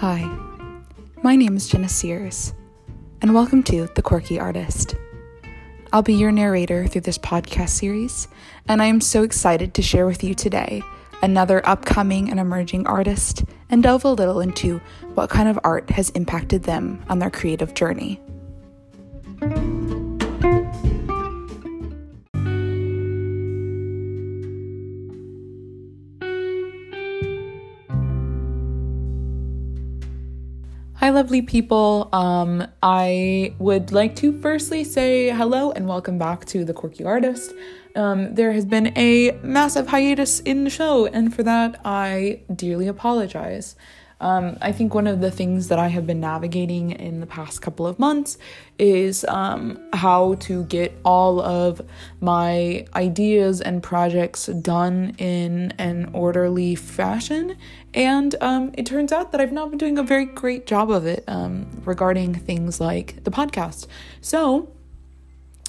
Hi, my name is Jenna Sears, and welcome to The Quirky Artist. I'll be your narrator through this podcast series, and I am so excited to share with you today another upcoming and emerging artist and delve a little into what kind of art has impacted them on their creative journey. Hi, lovely people. Um, I would like to firstly say hello and welcome back to The Quirky Artist. Um, there has been a massive hiatus in the show, and for that, I dearly apologize. Um, I think one of the things that I have been navigating in the past couple of months is um, how to get all of my ideas and projects done in an orderly fashion. And um, it turns out that I've not been doing a very great job of it um, regarding things like the podcast. So,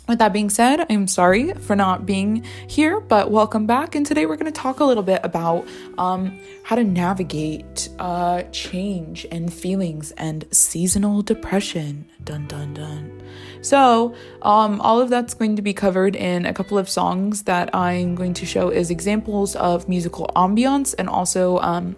with that being said, I'm sorry for not being here, but welcome back. And today we're going to talk a little bit about um, how to navigate uh, change and feelings and seasonal depression. Dun dun dun. So, um, all of that's going to be covered in a couple of songs that I'm going to show as examples of musical ambiance and also um,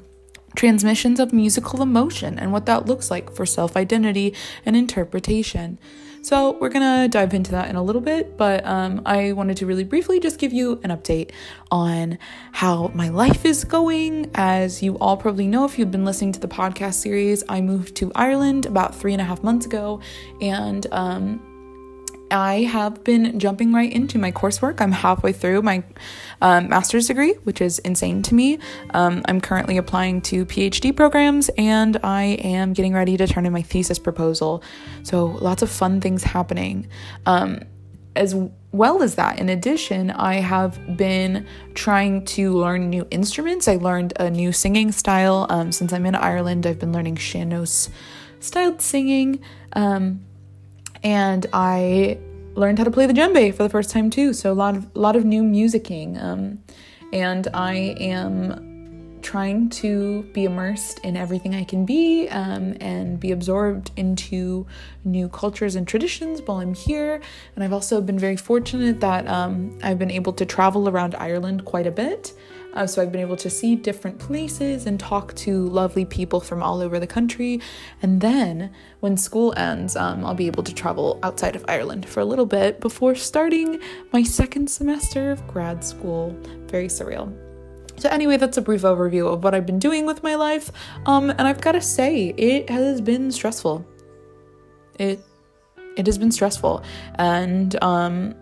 transmissions of musical emotion and what that looks like for self identity and interpretation. So, we're gonna dive into that in a little bit, but um, I wanted to really briefly just give you an update on how my life is going. As you all probably know, if you've been listening to the podcast series, I moved to Ireland about three and a half months ago, and um, I have been jumping right into my coursework. I'm halfway through my um, master's degree, which is insane to me. Um, I'm currently applying to PhD programs and I am getting ready to turn in my thesis proposal. So, lots of fun things happening. Um, as well as that, in addition, I have been trying to learn new instruments. I learned a new singing style. Um, since I'm in Ireland, I've been learning sean-nós styled singing. Um, and I learned how to play the djembe for the first time too. So a lot of lot of new musicking, um, and I am trying to be immersed in everything I can be um, and be absorbed into new cultures and traditions while I'm here. And I've also been very fortunate that um, I've been able to travel around Ireland quite a bit. Uh, so I've been able to see different places and talk to lovely people from all over the country. And then when school ends, um, I'll be able to travel outside of Ireland for a little bit before starting my second semester of grad school. Very surreal. So anyway, that's a brief overview of what I've been doing with my life. Um, and I've got to say, it has been stressful. It it has been stressful and um,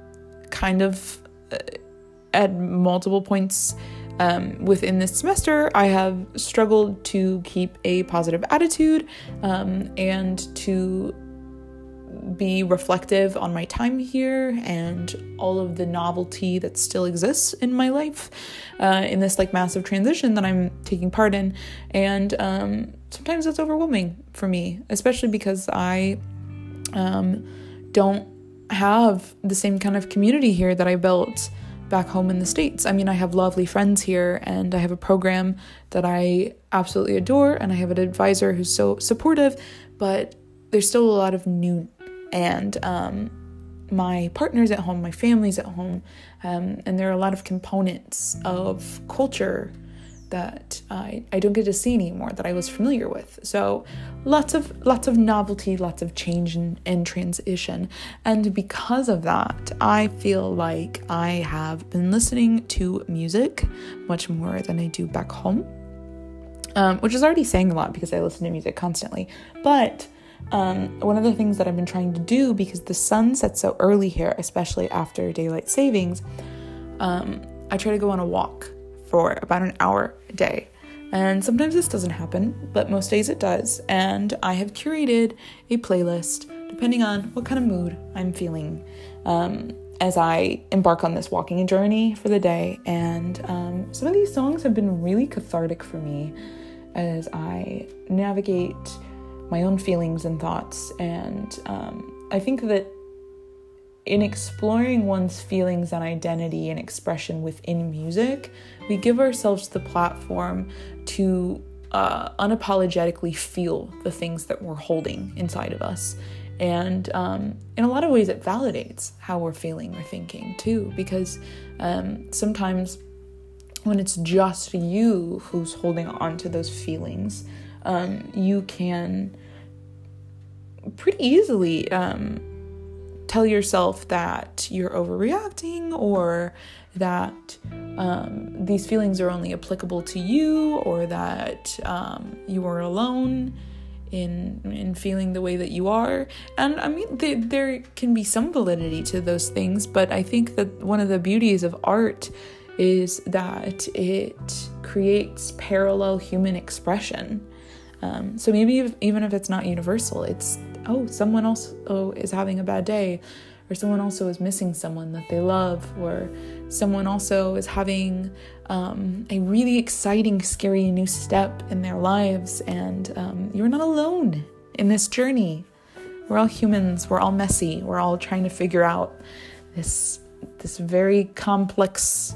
kind of uh, at multiple points um, within this semester, I have struggled to keep a positive attitude um, and to be reflective on my time here and all of the novelty that still exists in my life uh, in this like massive transition that I'm taking part in. And um, sometimes it's overwhelming for me, especially because I um, don't have the same kind of community here that I built back home in the States. I mean, I have lovely friends here and I have a program that I absolutely adore and I have an advisor who's so supportive, but there's still a lot of new and um, my partner's at home, my family's at home, um, and there are a lot of components of culture that I, I don't get to see anymore that I was familiar with. So lots of lots of novelty, lots of change and, and transition. And because of that, I feel like I have been listening to music much more than I do back home. Um, which is already saying a lot because I listen to music constantly. But um, one of the things that I've been trying to do because the sun sets so early here, especially after daylight savings, um, I try to go on a walk for about an hour a day. And sometimes this doesn't happen, but most days it does. And I have curated a playlist depending on what kind of mood I'm feeling um, as I embark on this walking journey for the day. And um, some of these songs have been really cathartic for me as I navigate my own feelings and thoughts. And um, I think that in exploring one's feelings and identity and expression within music, we give ourselves the platform to uh, unapologetically feel the things that we're holding inside of us. And um, in a lot of ways, it validates how we're feeling or thinking too, because um, sometimes when it's just you who's holding on to those feelings, um, you can pretty easily um, tell yourself that you're overreacting or that um, these feelings are only applicable to you or that um, you are alone in in feeling the way that you are. And i mean there, there can be some validity to those things but i think that one of the beauties of art is that it creates parallel human expression. Um, so maybe if, even if it's not universal it's oh someone else oh, is having a bad day or someone also is missing someone that they love, or someone also is having um, a really exciting, scary new step in their lives, and um, you're not alone in this journey. We're all humans, we're all messy, we're all trying to figure out this, this very complex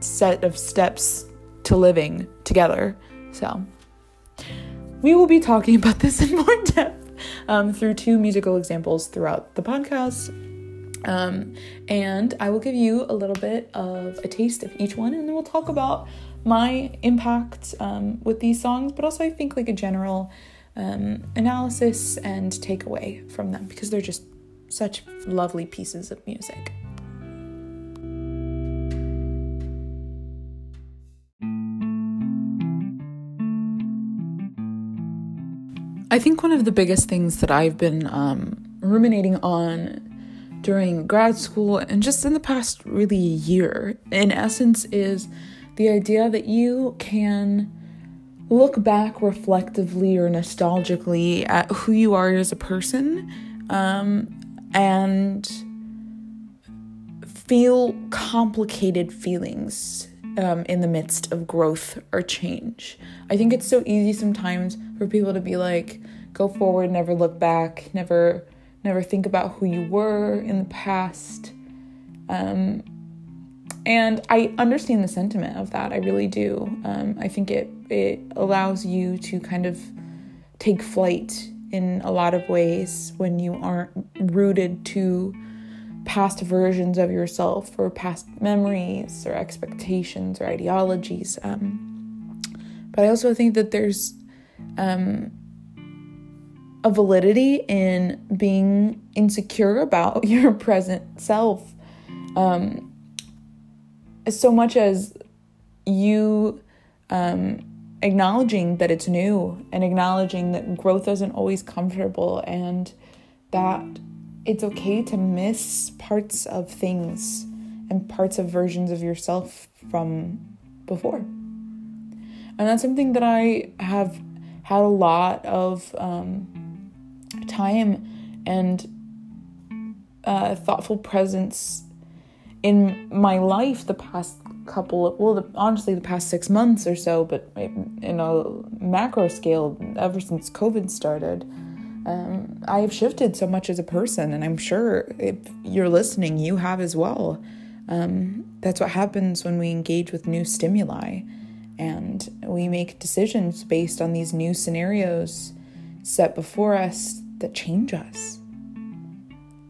set of steps to living together. So, we will be talking about this in more depth um, through two musical examples throughout the podcast. Um, and I will give you a little bit of a taste of each one, and then we'll talk about my impact um, with these songs, but also I think like a general um, analysis and takeaway from them because they're just such lovely pieces of music. I think one of the biggest things that I've been um, ruminating on during grad school and just in the past really year, in essence, is the idea that you can look back reflectively or nostalgically at who you are as a person um, and feel complicated feelings um, in the midst of growth or change. I think it's so easy sometimes for people to be like, go forward, never look back, never never think about who you were in the past. Um, and I understand the sentiment of that. I really do. Um, I think it it allows you to kind of take flight in a lot of ways when you aren't rooted to past versions of yourself or past memories or expectations or ideologies. Um, but I also think that there's um, a validity in being insecure about your present self. Um, so much as you um, acknowledging that it's new and acknowledging that growth isn't always comfortable and that it's okay to miss parts of things and parts of versions of yourself from before. And that's something that I have had a lot of um, time and uh, thoughtful presence in my life the past couple of, well, the, honestly, the past six months or so, but in a macro scale, ever since COVID started um, I have shifted so much as a person, and I'm sure if you're listening, you have as well. Um, that's what happens when we engage with new stimuli and we make decisions based on these new scenarios set before us that change us.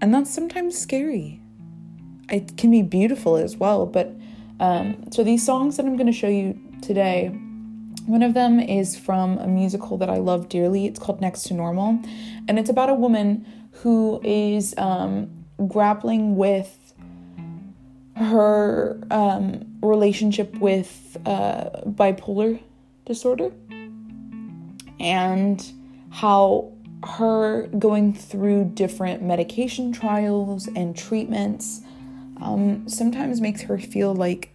And that's sometimes scary. It can be beautiful as well, but um, so these songs that I'm going to show you today one of them is from a musical that I love dearly. It's called Next to Normal, and it's about a woman who is um, grappling with her um, relationship with uh, bipolar disorder and how her going through different medication trials and treatments um, sometimes makes her feel like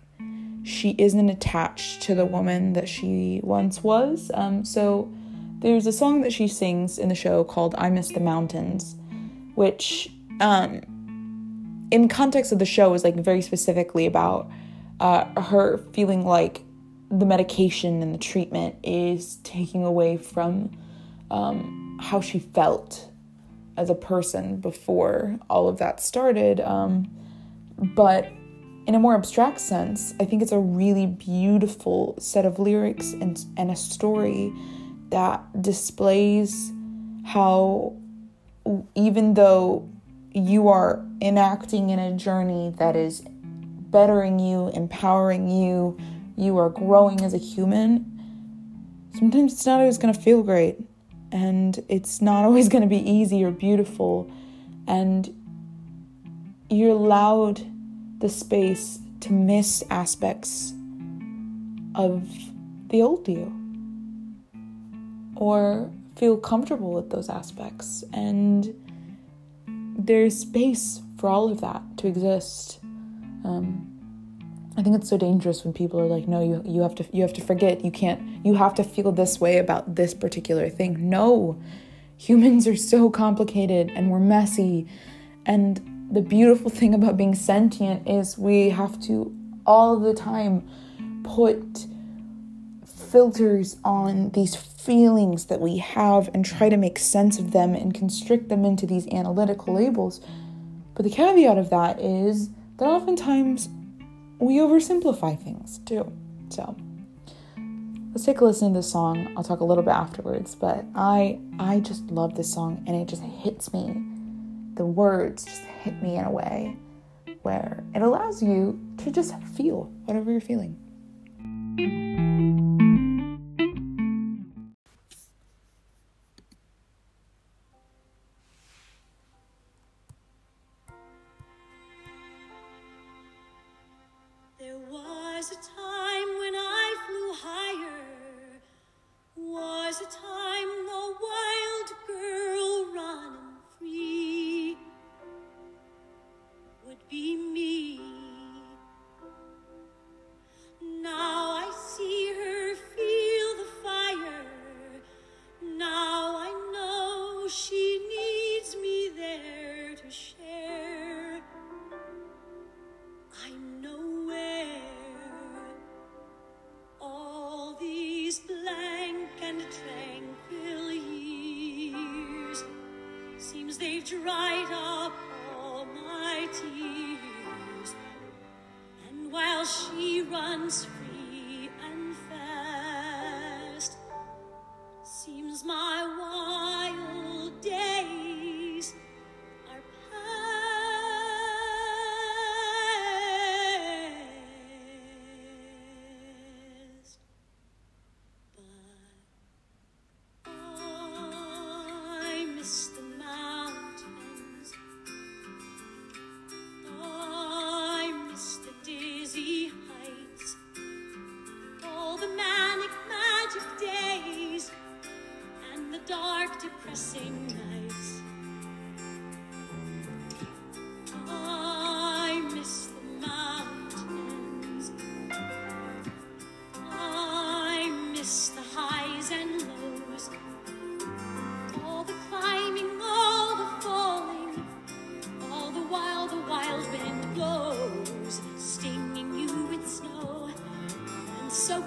she isn't attached to the woman that she once was. Um, so there's a song that she sings in the show called I Miss the Mountains, which, um, in context of the show, is like very specifically about uh, her feeling like the medication and the treatment is taking away from um, how she felt as a person before all of that started. Um, but in a more abstract sense, I think it's a really beautiful set of lyrics and, and a story that displays how, even though you are enacting in a journey that is bettering you, empowering you, you are growing as a human, sometimes it's not always going to feel great. And it's not always going to be easy or beautiful. And you're allowed the space to miss aspects of the old you or feel comfortable with those aspects. And there's space for all of that to exist. Um, i think it's so dangerous when people are like no you, you have to you have to forget. You can't you have to feel this way about this particular thing. No. Humans are so complicated and we're messy. And the beautiful thing about being sentient is we have to all the time put filters on these feelings that we have and try to make sense of them and constrict them into these analytical labels. But the caveat of that is that oftentimes we oversimplify things too. So let's take a listen to this song. I'll talk a little bit afterwards, but I I just love this song and it just hits me the words just hit me in a way where it allows you to just feel whatever you're feeling. they've dried up all my tears. And while she runs free,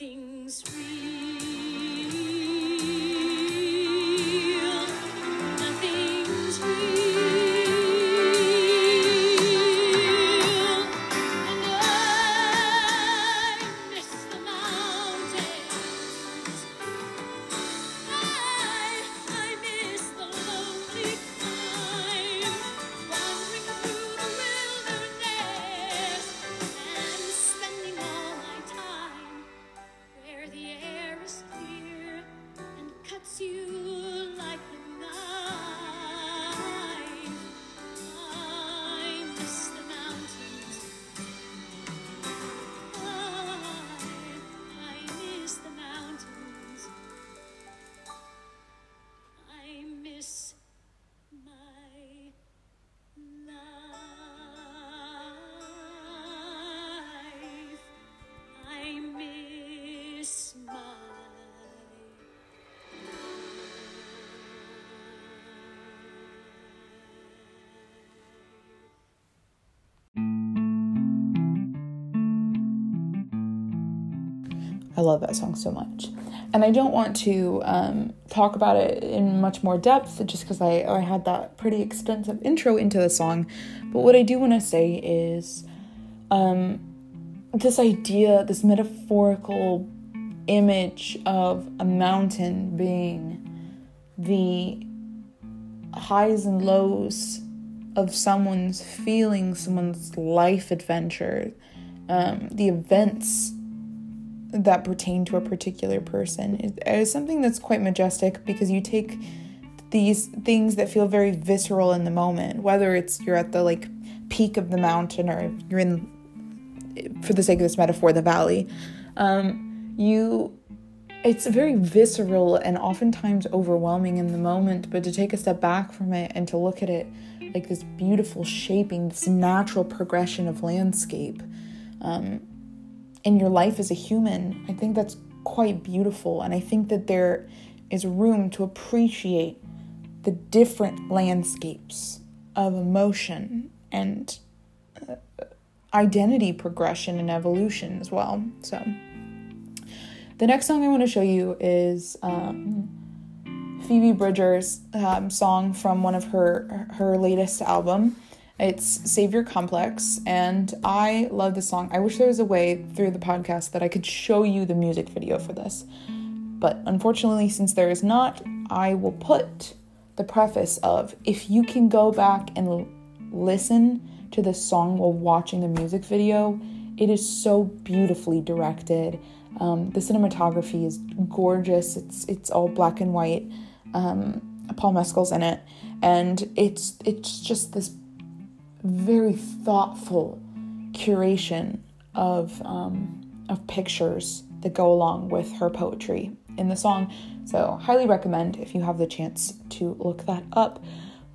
Nothing's real. I love that song so much. And I don't want to um, talk about it in much more depth just because I, I had that pretty extensive intro into the song. But what I do want to say is um, this idea, this metaphorical image of a mountain being the highs and lows of someone's feelings, someone's life adventure, um, the events that pertain to a particular person is something that's quite majestic because you take these things that feel very visceral in the moment, whether it's you're at the like peak of the mountain or you're in, for the sake of this metaphor, the valley. Um, you it's very visceral and oftentimes overwhelming in the moment, but to take a step back from it and to look at it like this beautiful shaping, this natural progression of landscape um, in your life as a human, I think that's quite beautiful. And I think that there is room to appreciate the different landscapes of emotion and uh, identity progression and evolution as well. So. The next song I want to show you is um, Phoebe Bridgers' um, song from one of her her latest album. It's Savior Complex, and I love this song. I wish there was a way through the podcast that I could show you the music video for this. But unfortunately, since there is not, I will put the preface of if you can go back and l- listen to the song while watching the music video, it is so beautifully directed um, the cinematography is gorgeous. It's it's all black and white. Um, Paul Mescal's in it, and it's it's just this very thoughtful curation of um, of pictures that go along with her poetry in the song. So highly recommend if you have the chance to look that up.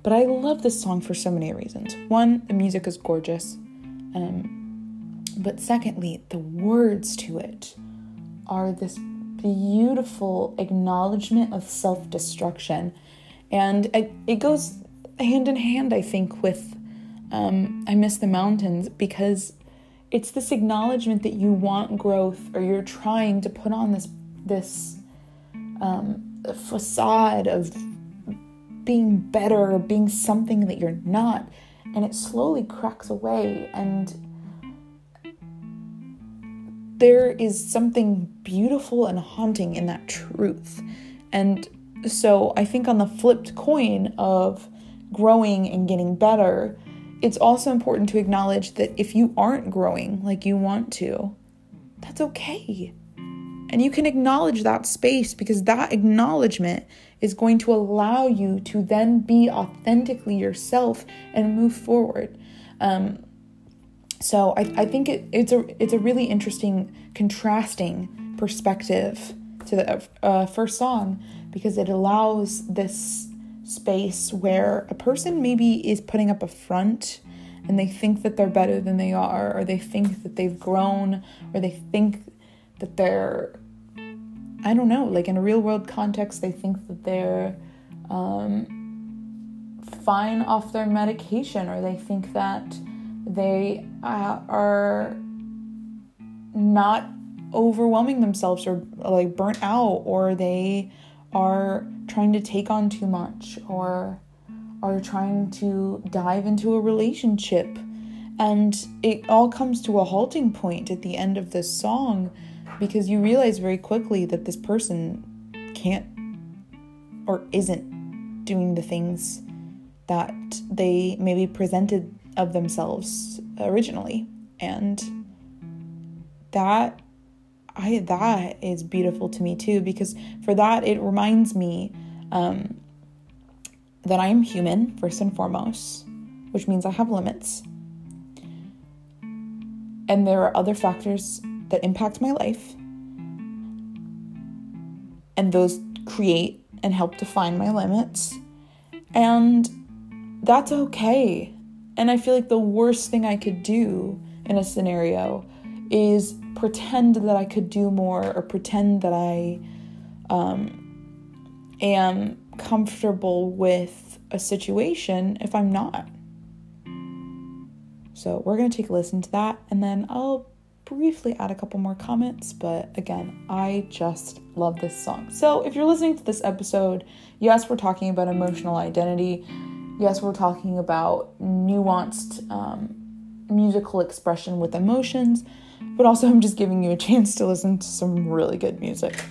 But I love this song for so many reasons. One, the music is gorgeous. Um, but secondly, the words to it are this beautiful acknowledgement of self destruction. And it, it, goes hand in hand, I think, with um, I Miss the Mountains because it's this acknowledgement that you want growth or you're trying to put on this, this um, facade of being better or being something that you're not. And it slowly cracks away and there is something beautiful and haunting in that truth. And so I think on the flipped coin of growing and getting better, it's also important to acknowledge that if you aren't growing like you want to, that's okay. And you can acknowledge that space because that acknowledgement is going to allow you to then be authentically yourself and move forward. Um, so I, I think it, it's a it's a really interesting contrasting perspective to the uh, first song because it allows this space where a person maybe is putting up a front and they think that they're better than they are or they think that they've grown or they think that they're I don't know like in a real world context they think that they're um, fine off their medication or they think that they uh, are not overwhelming themselves or like burnt out or they are trying to take on too much or are trying to dive into a relationship and it all comes to a halting point at the end of this song because you realize very quickly that this person can't or isn't doing the things that they maybe presented of themselves originally. And that I that is beautiful to me too because for that it reminds me um, that I am human first and foremost, which means I have limits. And there are other factors that impact my life. And those create and help define my limits. And that's okay. And I feel like the worst thing I could do in a scenario is pretend that I could do more or pretend that I um, am comfortable with a situation if I'm not. So we're going to take a listen to that and then I'll briefly add a couple more comments, but again, I just love this song. So, if you're listening to this episode, yes, we're talking about emotional identity. Yes, we're talking about nuanced um, musical expression with emotions, but also I'm just giving you a chance to listen to some really good music.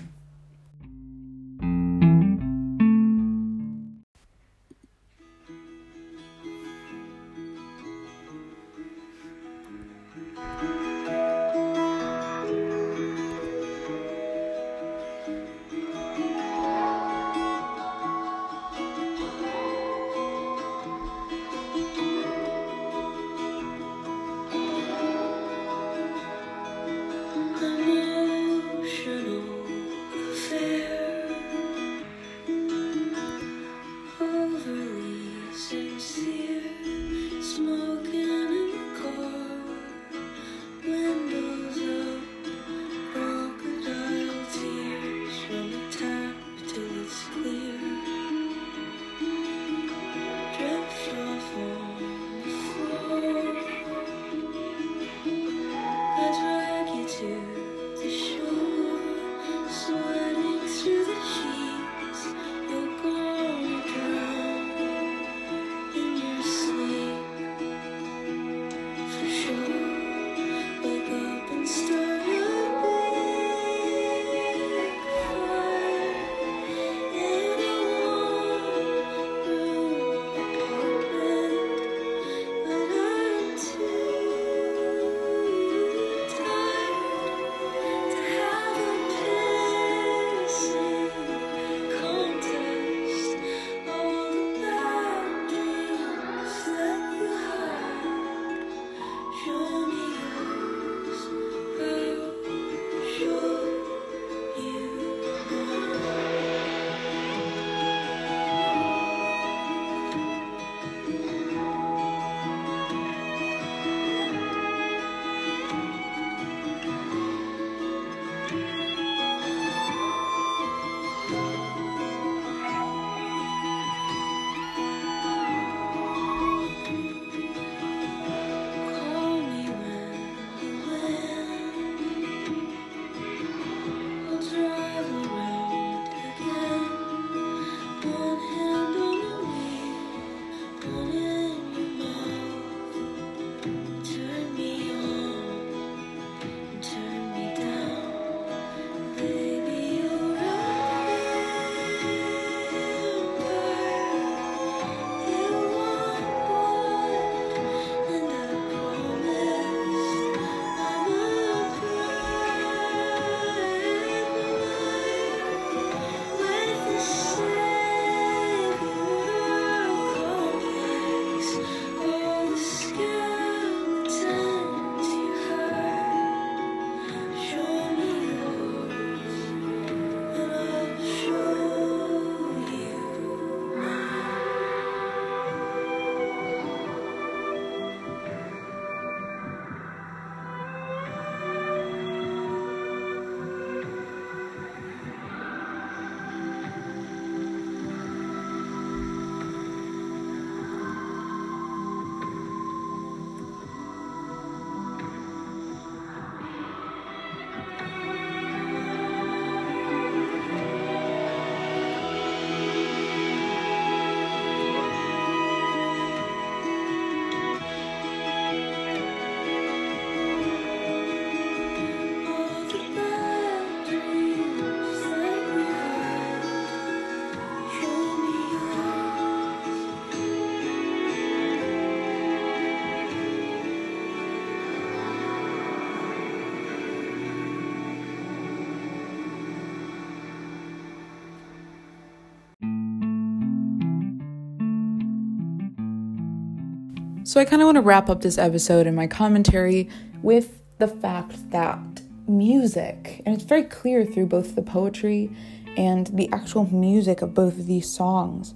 So, I kind of want to wrap up this episode and my commentary with the fact that music, and it's very clear through both the poetry and the actual music of both of these songs,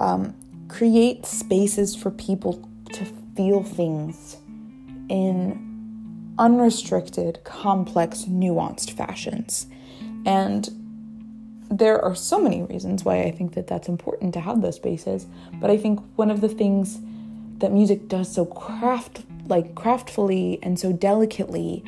um, create spaces for people to feel things in unrestricted, complex, nuanced fashions. And there are so many reasons why I think that that's important to have those spaces, but I think one of the things that music does so craft like craftfully and so delicately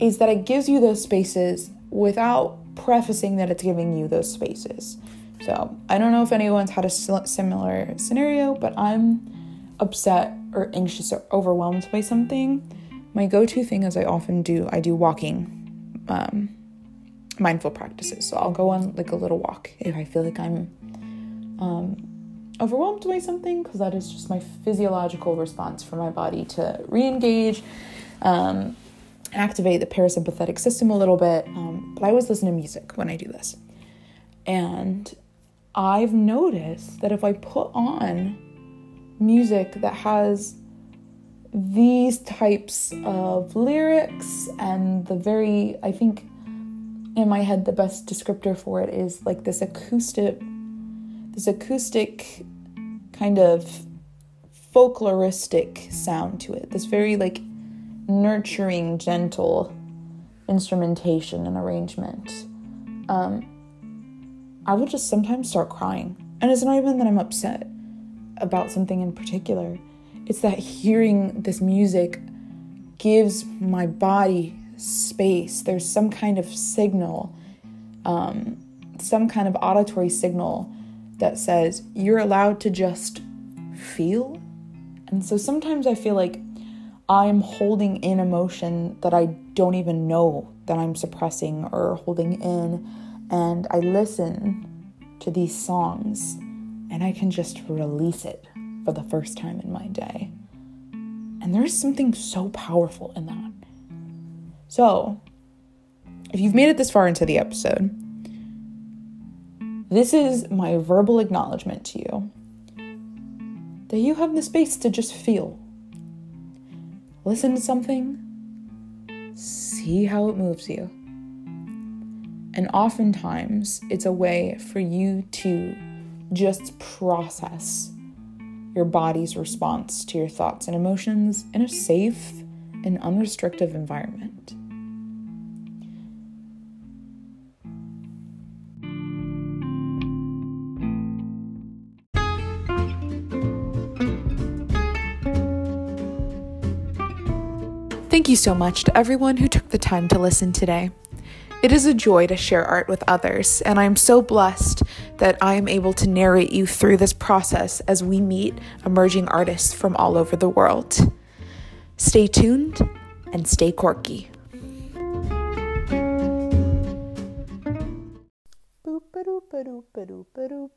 is that it gives you those spaces without prefacing that it's giving you those spaces. So I don't know if anyone's had a similar scenario, but I'm upset or anxious or overwhelmed by something. My go to thing, as I often do, I do walking um, mindful practices. So I'll go on like a little walk if I feel like I'm um, overwhelmed by something, because that is just my physiological response for my body to re engage. Um, activate the parasympathetic system a little bit. Um, but I always listen to music when I do this. And I've noticed that if I put on music that has these types of lyrics and the very, I think in my head, the best descriptor for it is like this acoustic, this acoustic kind of folkloristic sound to it. This very like nurturing, gentle instrumentation and arrangement, um, I will just sometimes start crying. And it's not even that I'm upset about something in particular, it's that hearing this music gives my body space. There's some kind of signal, um, some kind of auditory signal that says you're allowed to just feel. And so sometimes I feel like I'm holding in emotion that I don't even know that I'm suppressing or holding in. And I listen to these songs and I can just release it for the first time in my day. And there's something so powerful in that. So, if you've made it this far into the episode, this is my verbal acknowledgement to you that you have the space to just feel listen to something, see how it moves you. And oftentimes, it's a way for you to just process your body's response to your thoughts and emotions in a safe and unrestricted environment. You so much to everyone who took the time to listen today. It is a joy to share art with others, and I'm so blessed that I am able to narrate you through this process as we meet emerging artists from all over the world. Stay tuned and stay quirky. Boop, ba-doop, ba-doop, ba-doop.